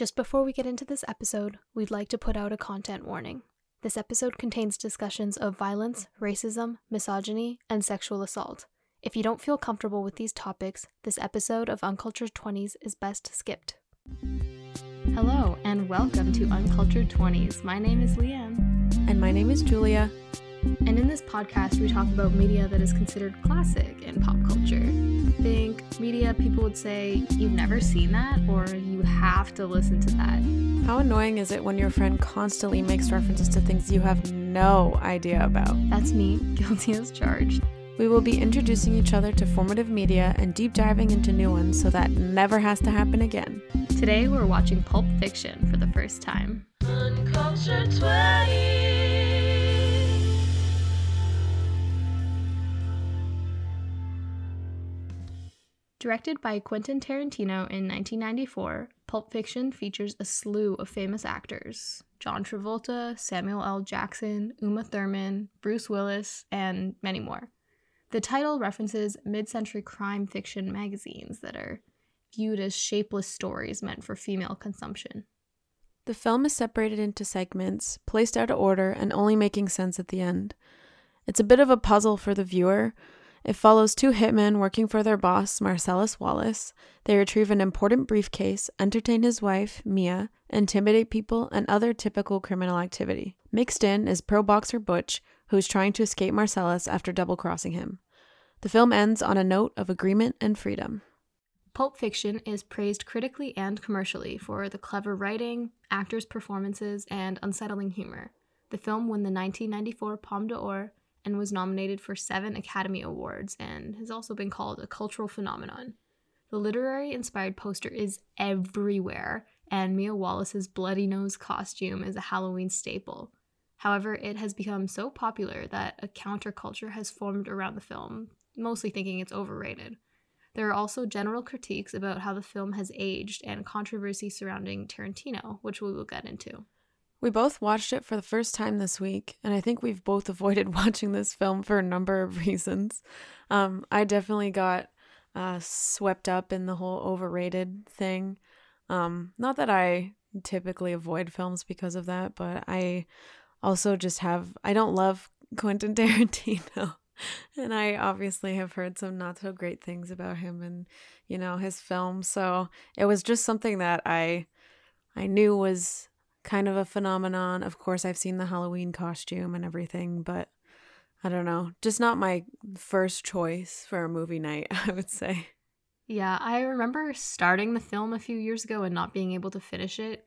Just before we get into this episode, we'd like to put out a content warning. This episode contains discussions of violence, racism, misogyny, and sexual assault. If you don't feel comfortable with these topics, this episode of Uncultured 20s is best skipped. Hello, and welcome to Uncultured 20s. My name is Leanne. And my name is Julia. And in this podcast, we talk about media that is considered classic in pop culture. Think media people would say, You've never seen that, or you have to listen to that. How annoying is it when your friend constantly makes references to things you have no idea about? That's me, guilty as charged. We will be introducing each other to formative media and deep diving into new ones so that never has to happen again. Today, we're watching Pulp Fiction for the first time. Uncultured 20. Directed by Quentin Tarantino in 1994, Pulp Fiction features a slew of famous actors John Travolta, Samuel L. Jackson, Uma Thurman, Bruce Willis, and many more. The title references mid century crime fiction magazines that are viewed as shapeless stories meant for female consumption. The film is separated into segments, placed out of order, and only making sense at the end. It's a bit of a puzzle for the viewer it follows two hitmen working for their boss, Marcellus Wallace. They retrieve an important briefcase, entertain his wife, Mia, intimidate people, and other typical criminal activity. Mixed in is pro boxer Butch, who is trying to escape Marcellus after double crossing him. The film ends on a note of agreement and freedom. Pulp Fiction is praised critically and commercially for the clever writing, actors' performances, and unsettling humor. The film won the 1994 Palme d'Or and was nominated for seven Academy Awards and has also been called a cultural phenomenon. The literary inspired poster is everywhere, and Mia Wallace's bloody nose costume is a Halloween staple. However, it has become so popular that a counterculture has formed around the film, mostly thinking it's overrated. There are also general critiques about how the film has aged and controversy surrounding Tarantino, which we will get into. We both watched it for the first time this week, and I think we've both avoided watching this film for a number of reasons. Um, I definitely got uh, swept up in the whole overrated thing. Um, not that I typically avoid films because of that, but I also just have, I don't love Quentin Tarantino. and I obviously have heard some not so great things about him and, you know, his films. So it was just something that I. I knew was kind of a phenomenon. Of course, I've seen the Halloween costume and everything, but I don't know. Just not my first choice for a movie night, I would say. Yeah, I remember starting the film a few years ago and not being able to finish it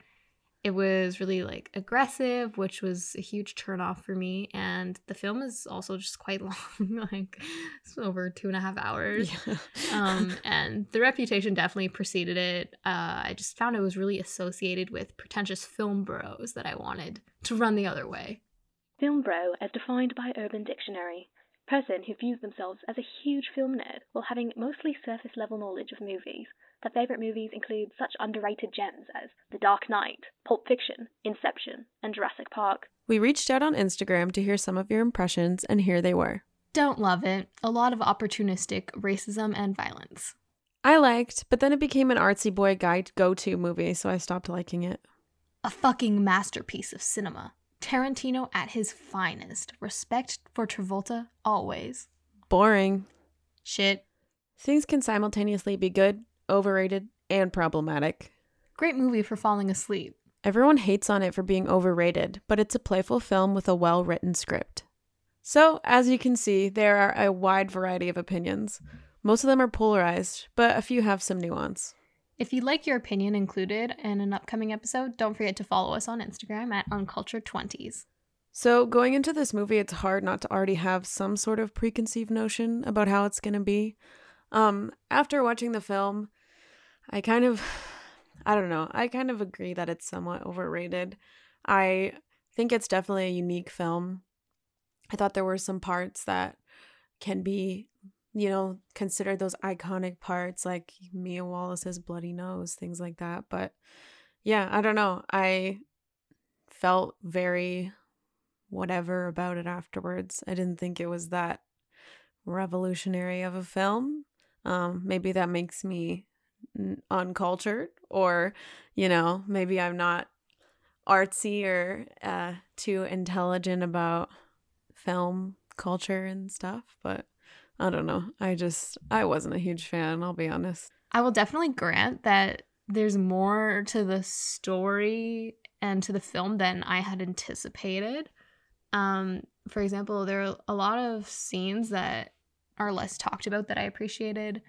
it was really like aggressive, which was a huge turnoff for me. And the film is also just quite long, like it's over two and a half hours. Yeah. um, and the reputation definitely preceded it. Uh, I just found it was really associated with pretentious film bros that I wanted to run the other way. Film bro, as defined by Urban Dictionary, person who views themselves as a huge film nerd while having mostly surface level knowledge of movies their favourite movies include such underrated gems as The Dark Knight, Pulp Fiction, Inception, and Jurassic Park. We reached out on Instagram to hear some of your impressions, and here they were. Don't love it. A lot of opportunistic racism and violence. I liked, but then it became an artsy boy guide go to movie, so I stopped liking it. A fucking masterpiece of cinema. Tarantino at his finest. Respect for Travolta always. Boring. Shit. Things can simultaneously be good, overrated, and problematic. Great movie for falling asleep. Everyone hates on it for being overrated, but it's a playful film with a well written script. So, as you can see, there are a wide variety of opinions. Most of them are polarized, but a few have some nuance. If you'd like your opinion included in an upcoming episode, don't forget to follow us on Instagram at Uncultured20s. So, going into this movie, it's hard not to already have some sort of preconceived notion about how it's going to be. Um, after watching the film, I kind of, I don't know, I kind of agree that it's somewhat overrated. I think it's definitely a unique film. I thought there were some parts that can be, you know, consider those iconic parts like Mia Wallace's bloody nose, things like that. But yeah, I don't know. I felt very whatever about it afterwards. I didn't think it was that revolutionary of a film. Um, maybe that makes me uncultured or, you know, maybe I'm not artsy or uh, too intelligent about film culture and stuff, but I don't know. I just I wasn't a huge fan, I'll be honest. I will definitely grant that there's more to the story and to the film than I had anticipated. Um, for example, there are a lot of scenes that are less talked about that I appreciated.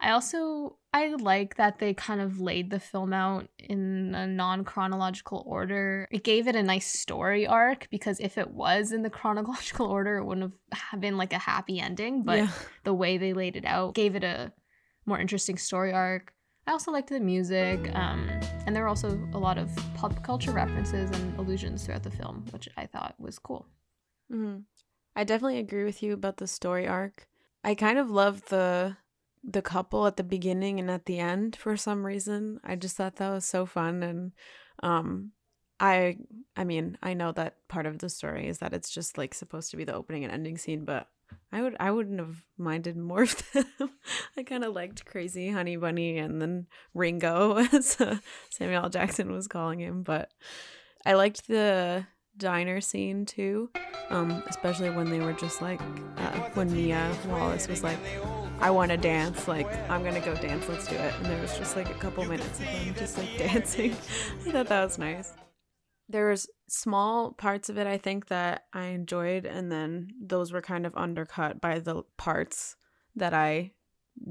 I also I like that they kind of laid the film out in a non-chronological order. It gave it a nice story arc because if it was in the chronological order, it wouldn't have been like a happy ending, but yeah. the way they laid it out gave it a more interesting story arc. I also liked the music, um, and there were also a lot of pop culture references and allusions throughout the film, which I thought was cool. Mm-hmm. I definitely agree with you about the story arc. I kind of love the the couple at the beginning and at the end for some reason. I just thought that was so fun and um I I mean, I know that part of the story is that it's just like supposed to be the opening and ending scene, but I would I wouldn't have minded more of them. I kind of liked Crazy Honey Bunny and then Ringo as uh, Samuel Jackson was calling him, but I liked the diner scene too, um, especially when they were just like uh, when Mia Wallace was like, "I want to dance, like I'm gonna go dance, let's do it," and there was just like a couple minutes of them just like dancing. I thought that was nice. There was small parts of it I think that I enjoyed, and then those were kind of undercut by the parts that I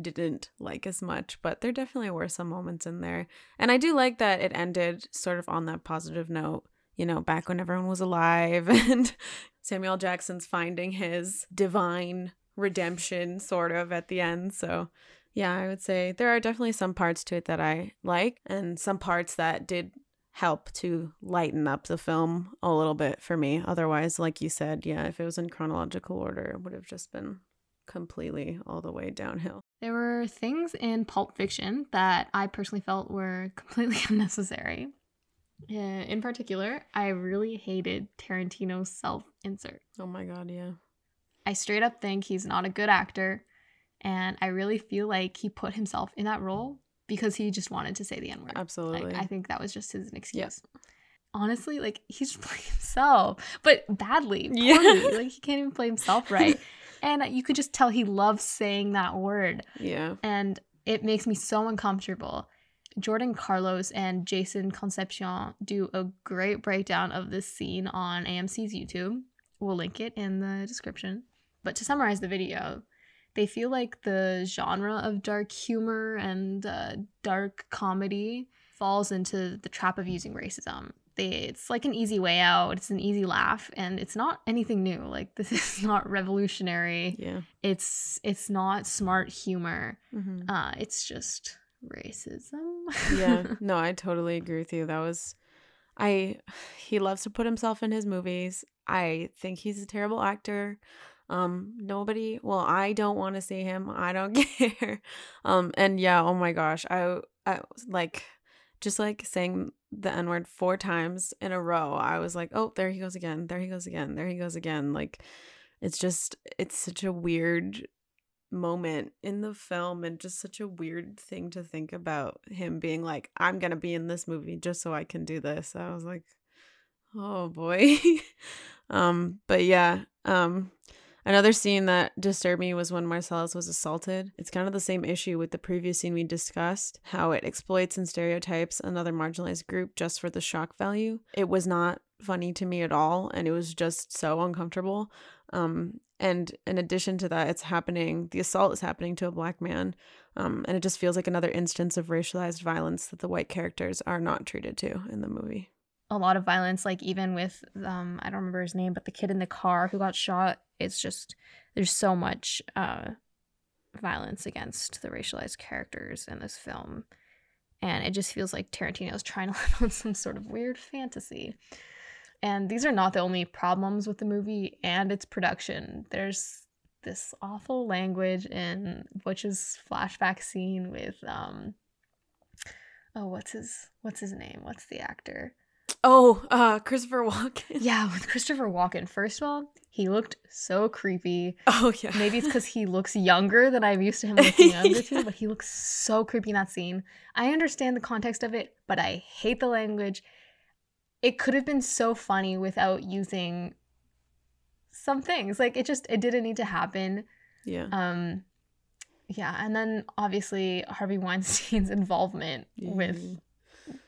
didn't like as much, but there definitely were some moments in there. And I do like that it ended sort of on that positive note you know, back when everyone was alive and Samuel Jackson's finding his divine redemption sort of at the end. So, yeah, I would say there are definitely some parts to it that I like and some parts that did help to lighten up the film a little bit for me. Otherwise, like you said, yeah, if it was in chronological order, it would have just been completely all the way downhill. There were things in Pulp Fiction that I personally felt were completely unnecessary. Uh, in particular, I really hated Tarantino's self insert. Oh my god, yeah. I straight up think he's not a good actor, and I really feel like he put himself in that role because he just wanted to say the N word. Absolutely. Like, I think that was just his excuse. Yeah. Honestly, like he's playing himself, but badly. Poorly. Yeah. like he can't even play himself right. and you could just tell he loves saying that word. Yeah. And it makes me so uncomfortable. Jordan Carlos and Jason Concepcion do a great breakdown of this scene on AMC's YouTube. We'll link it in the description. But to summarize the video, they feel like the genre of dark humor and uh, dark comedy falls into the trap of using racism. They, it's like an easy way out. It's an easy laugh, and it's not anything new. Like this is not revolutionary. Yeah, it's it's not smart humor. Mm-hmm. Uh, it's just racism. yeah, no, I totally agree with you. That was I he loves to put himself in his movies. I think he's a terrible actor. Um nobody, well, I don't want to see him. I don't care. Um and yeah, oh my gosh. I I like just like saying the N word four times in a row. I was like, "Oh, there he goes again. There he goes again. There he goes again." Like it's just it's such a weird moment in the film and just such a weird thing to think about him being like i'm gonna be in this movie just so i can do this i was like oh boy um but yeah um another scene that disturbed me was when marcellus was assaulted. It's kind of the same issue with the previous scene we discussed how it exploits and stereotypes another marginalized group just for the shock value. It was not funny to me at all and it was just so uncomfortable. Um and in addition to that it's happening the assault is happening to a black man um, and it just feels like another instance of racialized violence that the white characters are not treated to in the movie a lot of violence like even with um i don't remember his name but the kid in the car who got shot it's just there's so much uh violence against the racialized characters in this film and it just feels like tarantino's trying to live on some sort of weird fantasy and these are not the only problems with the movie and its production. There's this awful language in Butch's flashback scene with um oh what's his what's his name? What's the actor? Oh, uh, Christopher Walken. Yeah, with Christopher Walken. First of all, he looked so creepy. Oh yeah. Maybe it's because he looks younger than I'm used to him looking younger Yeah. too, but he looks so creepy in that scene. I understand the context of it, but I hate the language. It could have been so funny without using some things. Like it just it didn't need to happen. yeah. Um yeah, and then obviously Harvey Weinstein's involvement with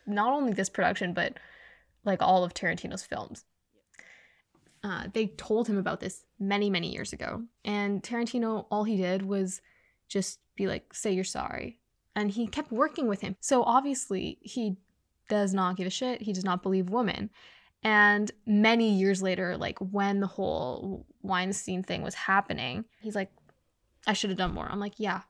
not only this production but like all of Tarantino's films. Uh, they told him about this many many years ago, and Tarantino all he did was just be like, "Say you're sorry," and he kept working with him. So obviously he does not give a shit. He does not believe women. And many years later, like when the whole Weinstein thing was happening, he's like, I should have done more. I'm like, yeah,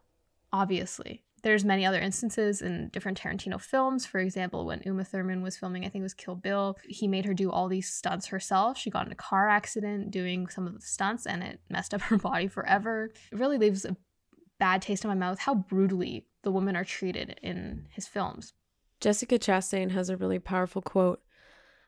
obviously. There's many other instances in different Tarantino films. For example, when Uma Thurman was filming, I think it was Kill Bill, he made her do all these stunts herself. She got in a car accident doing some of the stunts and it messed up her body forever. It really leaves a bad taste in my mouth how brutally the women are treated in his films. Jessica Chastain has a really powerful quote.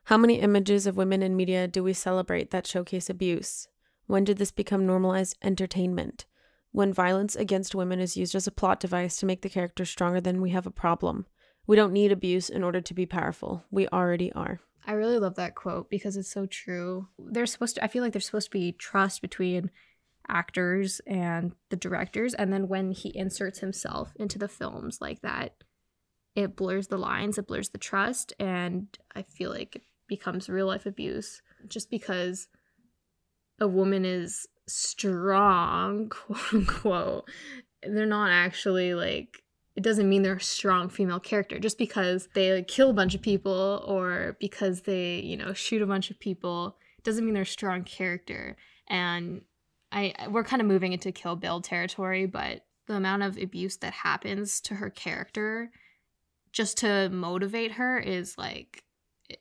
How many images of women in media do we celebrate that showcase abuse? When did this become normalized entertainment? When violence against women is used as a plot device to make the character stronger, then we have a problem. We don't need abuse in order to be powerful. We already are. I really love that quote because it's so true. There's supposed to I feel like there's supposed to be trust between actors and the directors and then when he inserts himself into the films like that it blurs the lines, it blurs the trust and I feel like it becomes real life abuse just because a woman is strong, quote unquote. They're not actually like it doesn't mean they're a strong female character just because they like, kill a bunch of people or because they you know shoot a bunch of people doesn't mean they're a strong character and i we're kind of moving into kill bill territory but the amount of abuse that happens to her character just to motivate her is like it,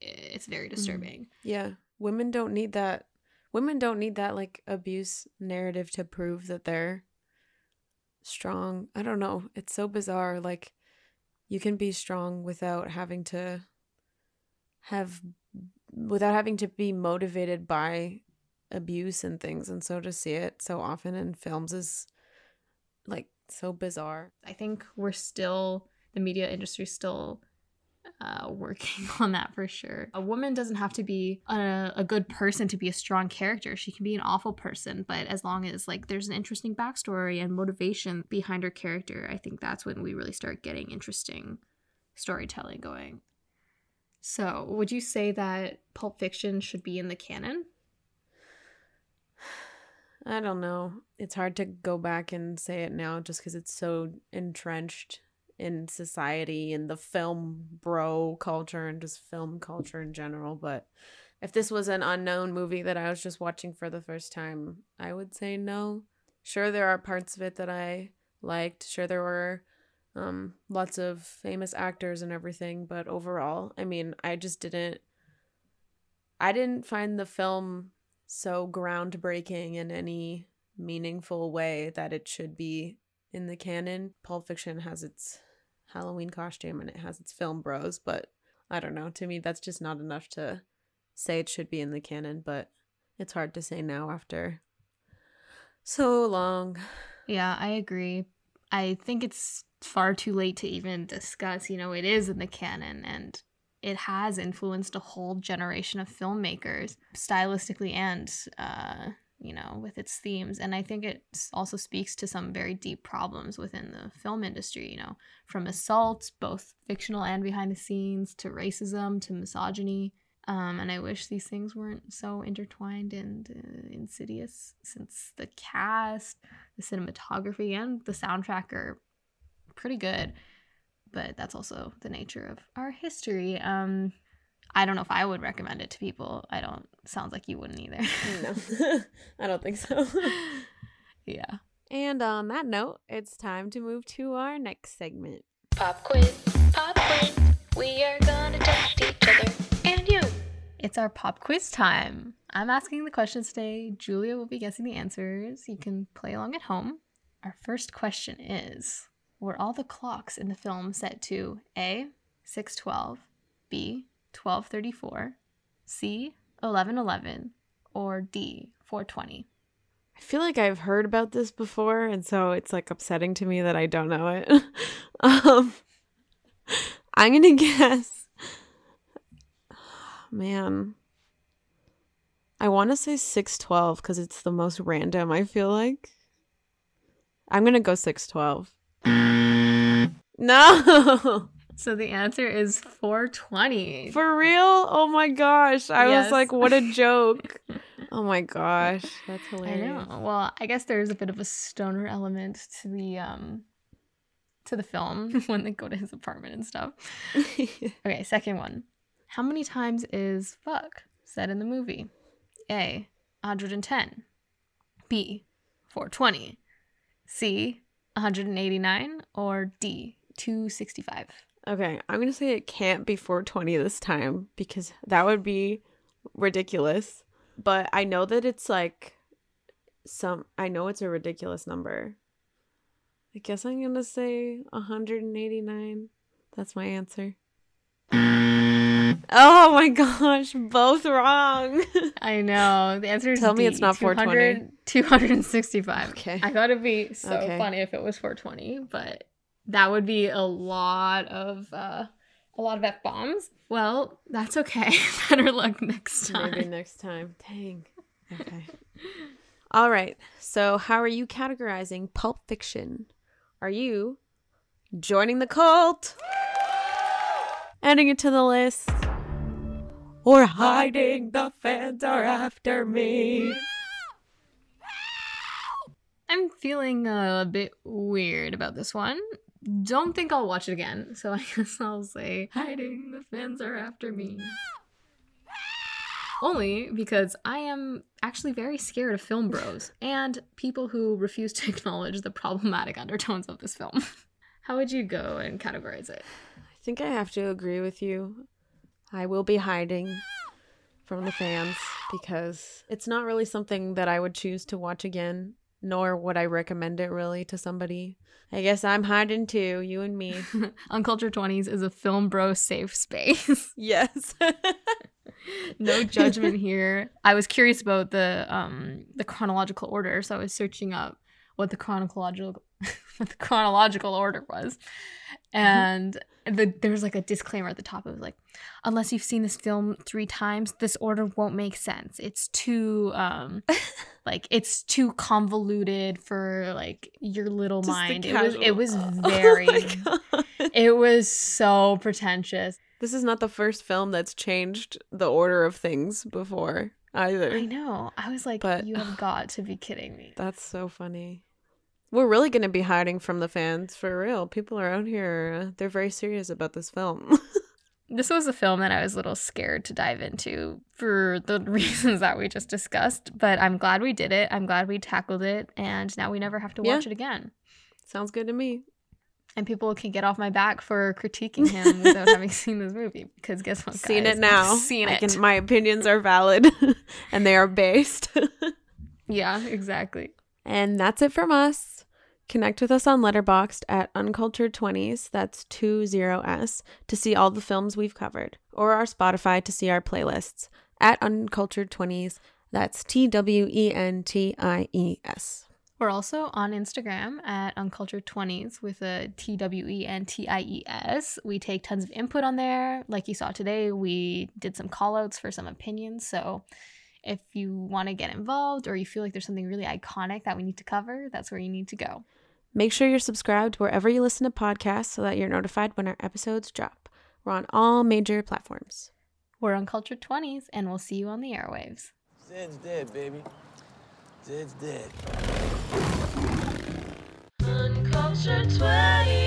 it's very mm-hmm. disturbing Yeah. Women don't need that. Women don't need that like abuse narrative to prove that they're strong. I don't know. It's so bizarre. Like you can be strong without having to have without having to be motivated by abuse and things and so to see it so often in films is like so bizarre. I think we're still the media industry still uh, working on that for sure. A woman doesn't have to be a, a good person to be a strong character. She can be an awful person, but as long as like there's an interesting backstory and motivation behind her character, I think that's when we really start getting interesting storytelling going. So, would you say that Pulp Fiction should be in the canon? I don't know. It's hard to go back and say it now just because it's so entrenched in society and the film bro culture and just film culture in general. But if this was an unknown movie that I was just watching for the first time, I would say no. Sure, there are parts of it that I liked. Sure, there were um, lots of famous actors and everything. But overall, I mean, I just didn't. I didn't find the film so groundbreaking in any meaningful way that it should be in the canon. Pulp Fiction has its Halloween costume and it has its film bros, but I don't know. To me, that's just not enough to say it should be in the canon, but it's hard to say now after so long. Yeah, I agree. I think it's far too late to even discuss. You know, it is in the canon and it has influenced a whole generation of filmmakers, stylistically and, uh, you know, with its themes. And I think it also speaks to some very deep problems within the film industry, you know, from assaults, both fictional and behind the scenes, to racism, to misogyny. Um, and I wish these things weren't so intertwined and uh, insidious since the cast, the cinematography, and the soundtrack are pretty good. But that's also the nature of our history. Um, I don't know if I would recommend it to people. I don't. Sounds like you wouldn't either. No, I don't think so. yeah. and on that note, it's time to move to our next segment. Pop quiz, pop quiz. We are gonna test each other and you. It's our pop quiz time. I'm asking the questions today. Julia will be guessing the answers. You can play along at home. Our first question is Were all the clocks in the film set to A, 612, B, 1234, C, 1111, or D, 420? I feel like I've heard about this before, and so it's like upsetting to me that I don't know it. um, I'm gonna guess. Man, I want to say six twelve because it's the most random. I feel like I'm gonna go six twelve. No. So the answer is 420. For real? Oh my gosh. I Yes. was like, what a joke. oh my gosh. That's hilarious. I know. Well, I guess there's a bit of a stoner element to the um to the film when they go to his apartment and stuff. Okay, second one. How many times is fuck said in the movie? A. 110. B. 420. C. 189 or D. 265. Okay, I'm to say it can't be 420 this time because that would be ridiculous. But I know that it's like some, I know it's a ridiculous number. I guess I'm to say 189. That's my answer. Oh my gosh, both wrong. I know. The answer is Tell me D, it's not 420. 265. Okay. I thought it'd be so Okay. funny if it was 420, but that would be a lot of uh a lot of F bombs. Well, that's okay. Better luck next time. Maybe next time. Dang. Okay. All right. So, how are you categorizing Pulp Fiction? Are you joining the cult? Adding it to the list? Or hiding the fans are after me? I'm feeling a bit weird about this one. Don't think I'll watch it again, so I guess I'll say hiding the fans are after me. Only because I am actually very scared of film bros and people who refuse to acknowledge the problematic undertones of this film. How would you go and categorize it? I think I have to agree with you. I will be hiding from the fans because it's not really something that I would choose to watch again, nor would I recommend it really to somebody. I guess I'm hiding too, you and me. Uncultured 20s is a film bro safe space. yes. no judgment here. I was curious about the um the chronological order, so I was searching up what the chronological what the chronological order was. And the, there was like a disclaimer at the top. It was like, unless you've seen this film three times, this order won't make sense. It's too um like it's too convoluted for like your little Just mind. It was it was Oh very God. it was so pretentious. This is not the first film that's changed the order of things before either. I know. I was like, But- you have got to be kidding me. That's so funny. We're really going to be hiding from the fans for real. People are out here, they're very serious about this film. This was a film that I was a little scared to dive into for the reasons that we just discussed, but I'm glad we did it. I'm glad we tackled it, and now we never have to Yeah. watch it again. Sounds good to me. And people can get off my back for critiquing him without having seen this movie because guess what? Seen guys? it now. Seen I it. can- my opinions are valid and they are based. Yeah, exactly. And that's it from us. Connect with us on Letterboxd at Uncultured20s, that's 20s, to see all the films we've covered, or our Spotify to see our playlists at Uncultured20s, that's T W E N T I E S. We're also on Instagram at Uncultured20s with a T W E N T I E S. We take tons of input on there. Like you saw today, we did some call outs for some opinions. So if you want to get involved or you feel like there's something really iconic that we need to cover, that's where you need to go. Make sure you're subscribed wherever you listen to podcasts so that you're notified when our episodes drop. We're on all major platforms. We're Uncultured 20s, and we'll see you on the airwaves. Zed's dead, baby. Zed's dead. Uncultured 20.